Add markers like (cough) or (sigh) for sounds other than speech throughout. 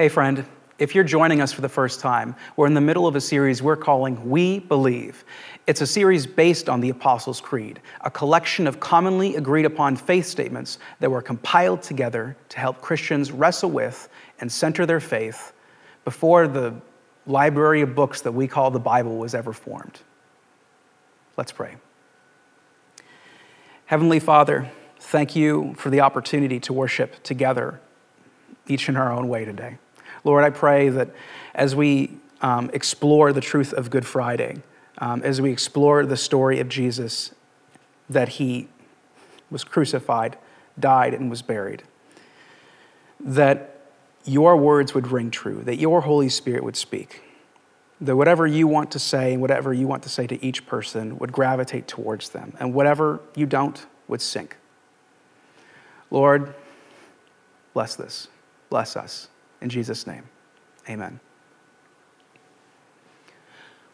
Hey, friend, if you're joining us for the first time, we're in the middle of a series we're calling We Believe. It's a series based on the Apostles' Creed, a collection of commonly agreed upon faith statements that were compiled together to help Christians wrestle with and center their faith before the library of books that we call the Bible was ever formed. Let's pray. Heavenly Father, thank you for the opportunity to worship together, each in our own way today. Lord, I pray that as we um, explore the truth of Good Friday, um, as we explore the story of Jesus, that he was crucified, died, and was buried, that your words would ring true, that your Holy Spirit would speak, that whatever you want to say and whatever you want to say to each person would gravitate towards them, and whatever you don't would sink. Lord, bless this. Bless us. In Jesus' name, amen.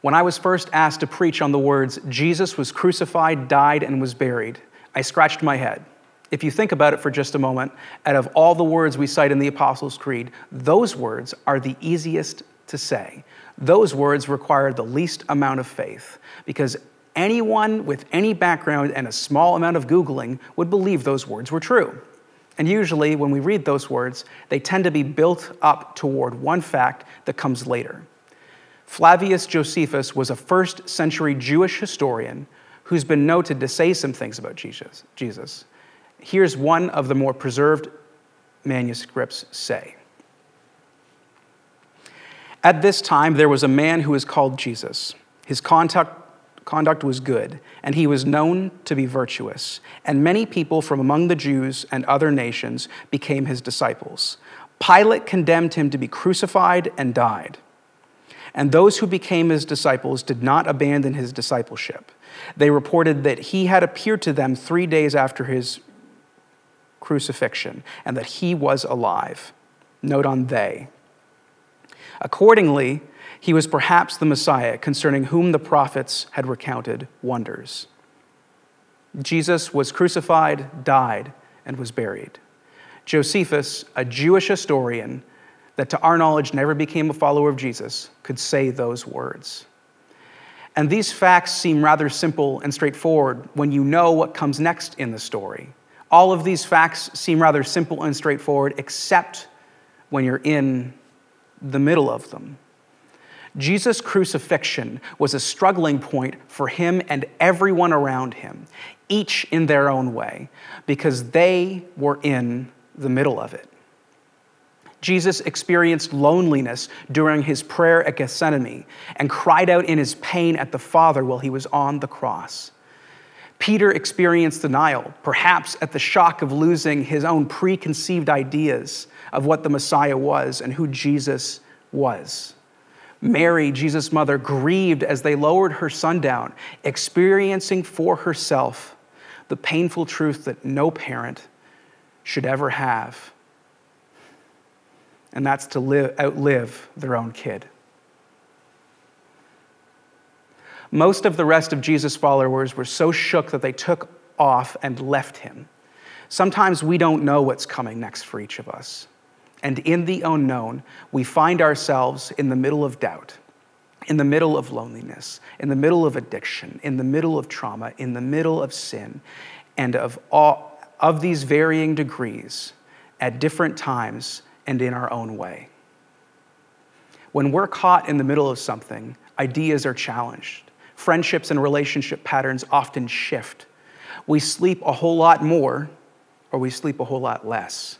When I was first asked to preach on the words, Jesus was crucified, died, and was buried, I scratched my head. If you think about it for just a moment, out of all the words we cite in the Apostles' Creed, those words are the easiest to say. Those words require the least amount of faith because anyone with any background and a small amount of Googling would believe those words were true. And usually, when we read those words, they tend to be built up toward one fact that comes later. Flavius Josephus was a first century Jewish historian who's been noted to say some things about Jesus. Here's one of the more preserved manuscripts say. At this time, there was a man who was called Jesus. His contact conduct was good, and he was known to be virtuous. And many people from among the Jews and other nations became his disciples. Pilate condemned him to be crucified and died. And those who became his disciples did not abandon his discipleship. They reported that he had appeared to them three days after his crucifixion and that he was alive. Note on they. Accordingly, he was perhaps the Messiah concerning whom the prophets had recounted wonders. Jesus was crucified, died, and was buried. Josephus, a Jewish historian that to our knowledge never became a follower of Jesus, could say those words. And these facts seem rather simple and straightforward when you know what comes next in the story. All of these facts seem rather simple and straightforward, except when you're in the middle of them. Jesus' crucifixion was a struggling point for him and everyone around him, each in their own way, because they were in the middle of it. Jesus experienced loneliness during his prayer at Gethsemane and cried out in his pain at the Father while he was on the cross. Peter experienced denial, perhaps at the shock of losing his own preconceived ideas of what the Messiah was and who Jesus was. Mary, Jesus' mother, grieved as they lowered her son down, experiencing for herself the painful truth that no parent should ever have, and that's to live, outlive their own kid. Most of the rest of Jesus' followers were so shook that they took off and left him. Sometimes we don't know what's coming next for each of us. And in the unknown, we find ourselves in the middle of doubt, in the middle of loneliness, in the middle of addiction, in the middle of trauma, in the middle of sin, and of, all, of these varying degrees at different times and in our own way. When we're caught in the middle of something, ideas are challenged. Friendships and relationship patterns often shift. We sleep a whole lot more, or we sleep a whole lot less.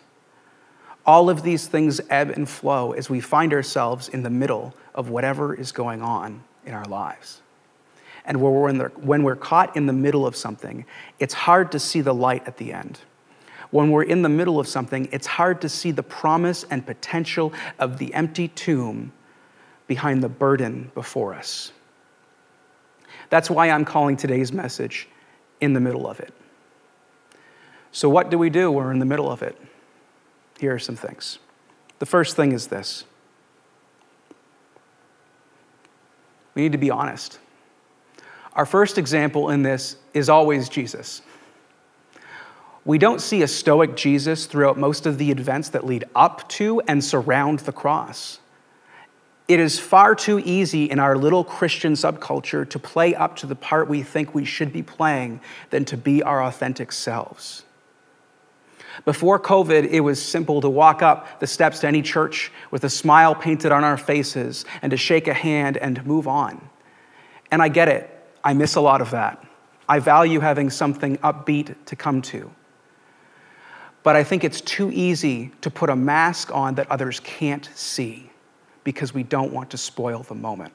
All of these things ebb and flow as we find ourselves in the middle of whatever is going on in our lives. And when we're caught in the middle of something, it's hard to see the light at the end. When we're in the middle of something, it's hard to see the promise and potential of the empty tomb behind the burden before us. That's why I'm calling today's message in the middle of it. So, what do we do when we're in the middle of it? Here are some things. The first thing is this we need to be honest. Our first example in this is always Jesus. We don't see a stoic Jesus throughout most of the events that lead up to and surround the cross. It is far too easy in our little Christian subculture to play up to the part we think we should be playing than to be our authentic selves. Before COVID, it was simple to walk up the steps to any church with a smile painted on our faces and to shake a hand and move on. And I get it, I miss a lot of that. I value having something upbeat to come to. But I think it's too easy to put a mask on that others can't see because we don't want to spoil the moment.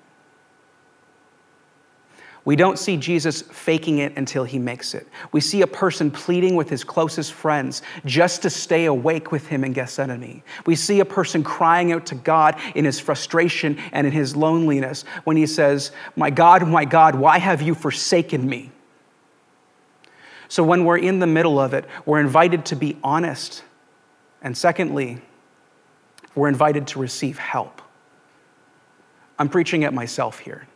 We don't see Jesus faking it until he makes it. We see a person pleading with his closest friends just to stay awake with him in Gethsemane. We see a person crying out to God in his frustration and in his loneliness when he says, My God, my God, why have you forsaken me? So when we're in the middle of it, we're invited to be honest. And secondly, we're invited to receive help. I'm preaching at myself here.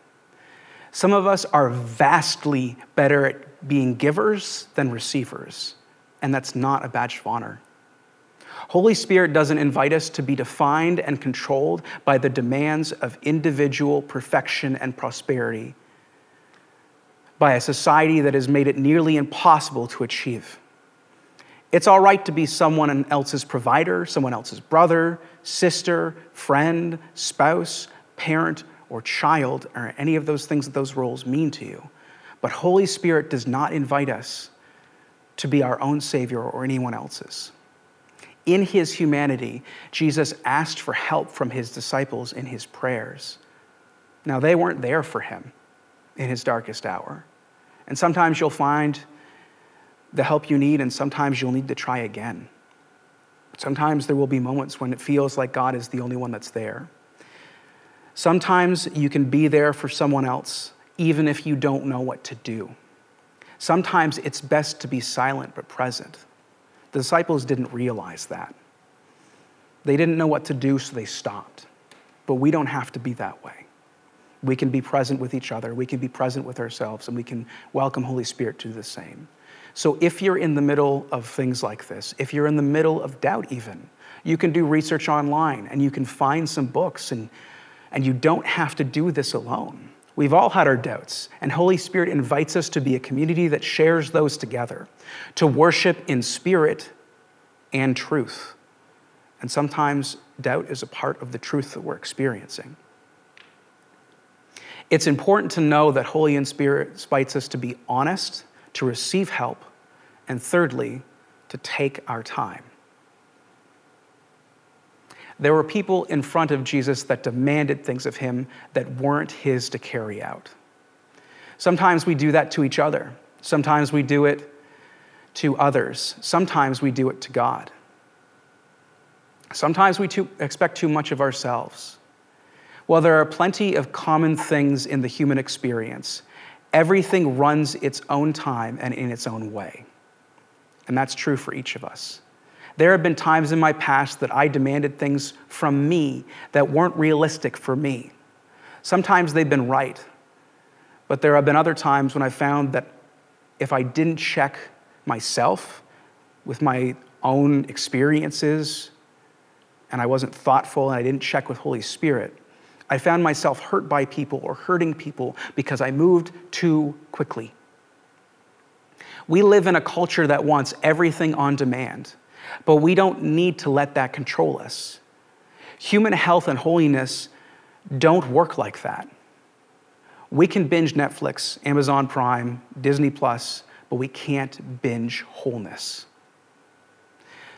Some of us are vastly better at being givers than receivers, and that's not a badge of honor. Holy Spirit doesn't invite us to be defined and controlled by the demands of individual perfection and prosperity, by a society that has made it nearly impossible to achieve. It's all right to be someone else's provider, someone else's brother, sister, friend, spouse, parent, or child, or any of those things that those roles mean to you. But Holy Spirit does not invite us to be our own Savior or anyone else's. In his humanity, Jesus asked for help from his disciples in his prayers. Now, they weren't there for him in his darkest hour. And sometimes you'll find the help you need, and sometimes you'll need to try again. Sometimes there will be moments when it feels like God is the only one that's there. Sometimes you can be there for someone else, even if you don't know what to do. Sometimes it's best to be silent but present. The disciples didn't realize that. They didn't know what to do, so they stopped. But we don't have to be that way. We can be present with each other, we can be present with ourselves, and we can welcome Holy Spirit to the same. So if you're in the middle of things like this, if you're in the middle of doubt, even, you can do research online and you can find some books and and you don't have to do this alone. We've all had our doubts, and Holy Spirit invites us to be a community that shares those together, to worship in spirit and truth. And sometimes doubt is a part of the truth that we're experiencing. It's important to know that Holy Spirit invites us to be honest, to receive help, and thirdly, to take our time. There were people in front of Jesus that demanded things of him that weren't his to carry out. Sometimes we do that to each other. Sometimes we do it to others. Sometimes we do it to God. Sometimes we too, expect too much of ourselves. While there are plenty of common things in the human experience, everything runs its own time and in its own way. And that's true for each of us. There have been times in my past that I demanded things from me that weren't realistic for me. Sometimes they've been right, but there have been other times when I found that if I didn't check myself with my own experiences and I wasn't thoughtful and I didn't check with Holy Spirit, I found myself hurt by people or hurting people because I moved too quickly. We live in a culture that wants everything on demand. But we don't need to let that control us. Human health and holiness don't work like that. We can binge Netflix, Amazon Prime, Disney Plus, but we can't binge wholeness.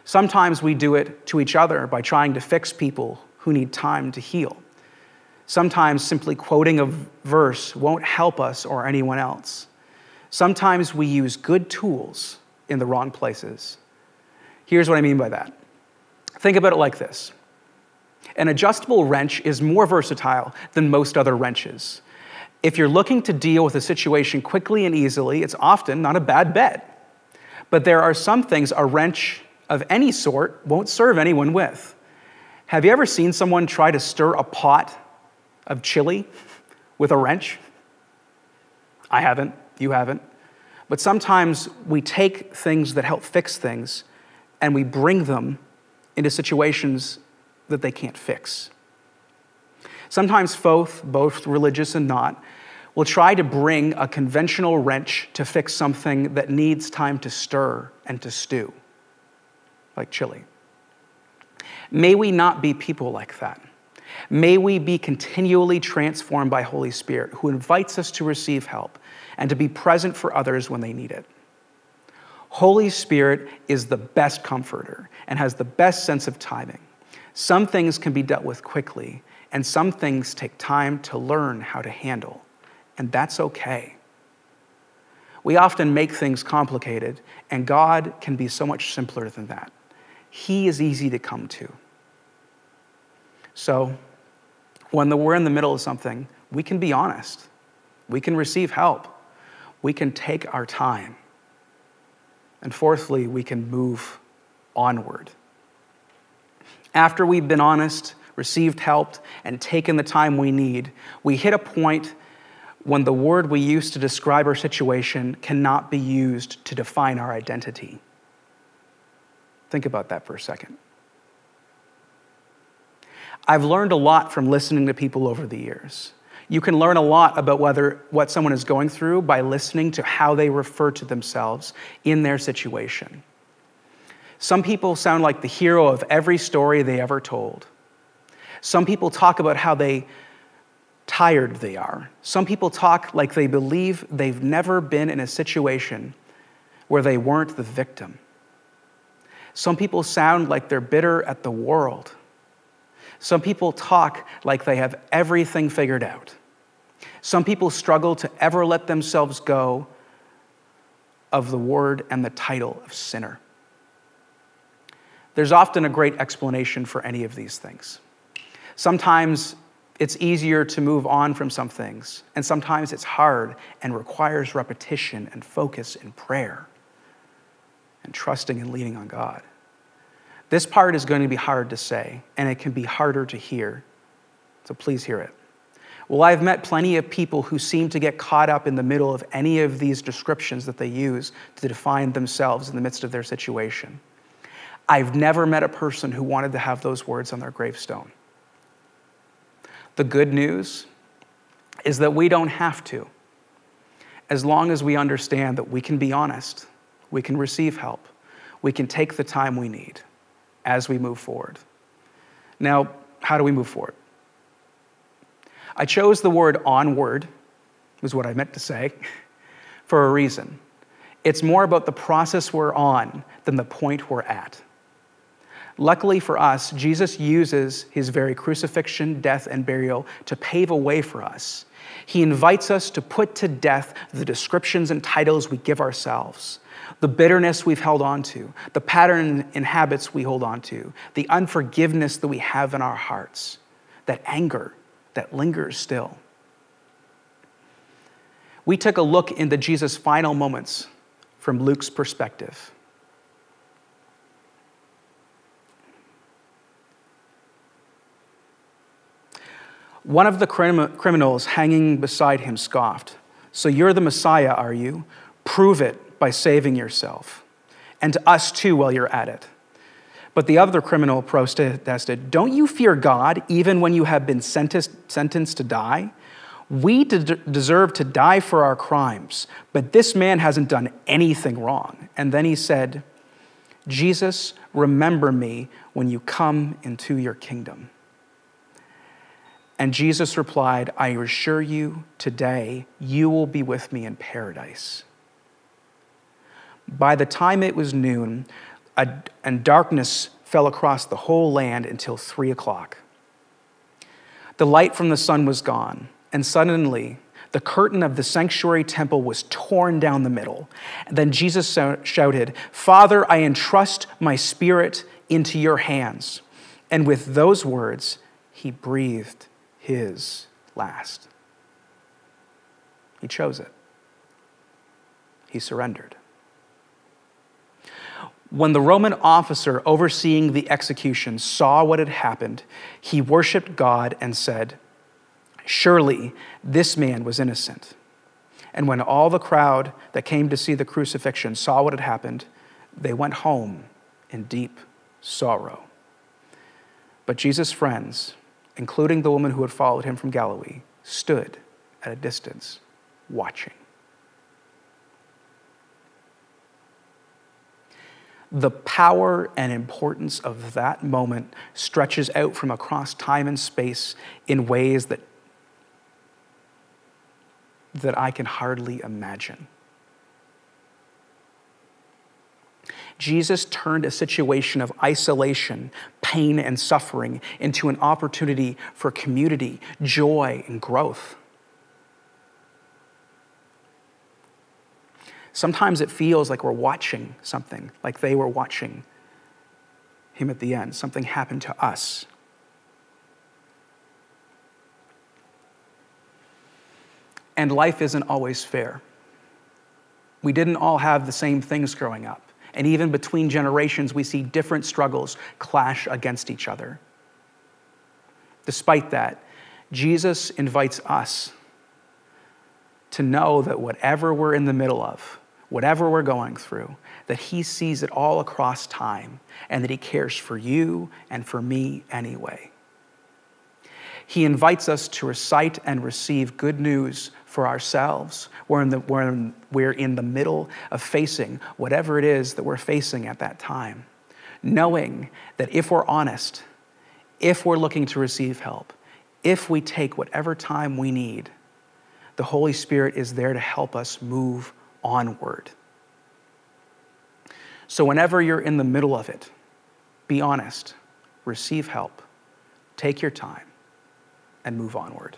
Sometimes we do it to each other by trying to fix people who need time to heal. Sometimes simply quoting a verse won't help us or anyone else. Sometimes we use good tools in the wrong places. Here's what I mean by that. Think about it like this an adjustable wrench is more versatile than most other wrenches. If you're looking to deal with a situation quickly and easily, it's often not a bad bet. But there are some things a wrench of any sort won't serve anyone with. Have you ever seen someone try to stir a pot of chili with a wrench? I haven't. You haven't. But sometimes we take things that help fix things and we bring them into situations that they can't fix. Sometimes both, both religious and not, will try to bring a conventional wrench to fix something that needs time to stir and to stew, like chili. May we not be people like that. May we be continually transformed by Holy Spirit, who invites us to receive help and to be present for others when they need it. Holy Spirit is the best comforter and has the best sense of timing. Some things can be dealt with quickly, and some things take time to learn how to handle, and that's okay. We often make things complicated, and God can be so much simpler than that. He is easy to come to. So, when we're in the middle of something, we can be honest. We can receive help. We can take our time. And fourthly, we can move onward. After we've been honest, received help, and taken the time we need, we hit a point when the word we use to describe our situation cannot be used to define our identity. Think about that for a second. I've learned a lot from listening to people over the years. You can learn a lot about whether what someone is going through by listening to how they refer to themselves in their situation. Some people sound like the hero of every story they ever told. Some people talk about how they tired they are. Some people talk like they believe they've never been in a situation where they weren't the victim. Some people sound like they're bitter at the world. Some people talk like they have everything figured out. Some people struggle to ever let themselves go of the word and the title of sinner. There's often a great explanation for any of these things. Sometimes it's easier to move on from some things, and sometimes it's hard and requires repetition and focus and prayer and trusting and leaning on God. This part is going to be hard to say, and it can be harder to hear. So please hear it. Well, I've met plenty of people who seem to get caught up in the middle of any of these descriptions that they use to define themselves in the midst of their situation. I've never met a person who wanted to have those words on their gravestone. The good news is that we don't have to, as long as we understand that we can be honest, we can receive help, we can take the time we need as we move forward. Now, how do we move forward? I chose the word onward, was what I meant to say, (laughs) for a reason. It's more about the process we're on than the point we're at. Luckily for us, Jesus uses his very crucifixion, death, and burial to pave a way for us. He invites us to put to death the descriptions and titles we give ourselves the bitterness we've held on to, the pattern and habits we hold on to, the unforgiveness that we have in our hearts, that anger that lingers still. We took a look into Jesus' final moments from Luke's perspective. One of the crim- criminals hanging beside him scoffed, So you're the Messiah, are you? Prove it by saving yourself, and to us too while you're at it. But the other criminal protested, Don't you fear God even when you have been sentenced, sentenced to die? We de- deserve to die for our crimes, but this man hasn't done anything wrong. And then he said, Jesus, remember me when you come into your kingdom. And Jesus replied, I assure you, today you will be with me in paradise. By the time it was noon, and darkness fell across the whole land until three o'clock. The light from the sun was gone, and suddenly the curtain of the sanctuary temple was torn down the middle. Then Jesus shouted, Father, I entrust my spirit into your hands. And with those words, he breathed his last. He chose it, he surrendered. When the Roman officer overseeing the execution saw what had happened, he worshiped God and said, Surely this man was innocent. And when all the crowd that came to see the crucifixion saw what had happened, they went home in deep sorrow. But Jesus' friends, including the woman who had followed him from Galilee, stood at a distance watching. The power and importance of that moment stretches out from across time and space in ways that, that I can hardly imagine. Jesus turned a situation of isolation, pain, and suffering into an opportunity for community, joy, and growth. Sometimes it feels like we're watching something, like they were watching him at the end. Something happened to us. And life isn't always fair. We didn't all have the same things growing up. And even between generations, we see different struggles clash against each other. Despite that, Jesus invites us to know that whatever we're in the middle of, whatever we're going through, that He sees it all across time and that He cares for you and for me anyway. He invites us to recite and receive good news for ourselves. We're in, the, we're, in, we're in the middle of facing whatever it is that we're facing at that time, knowing that if we're honest, if we're looking to receive help, if we take whatever time we need, the Holy Spirit is there to help us move onward. So, whenever you're in the middle of it, be honest, receive help, take your time, and move onward.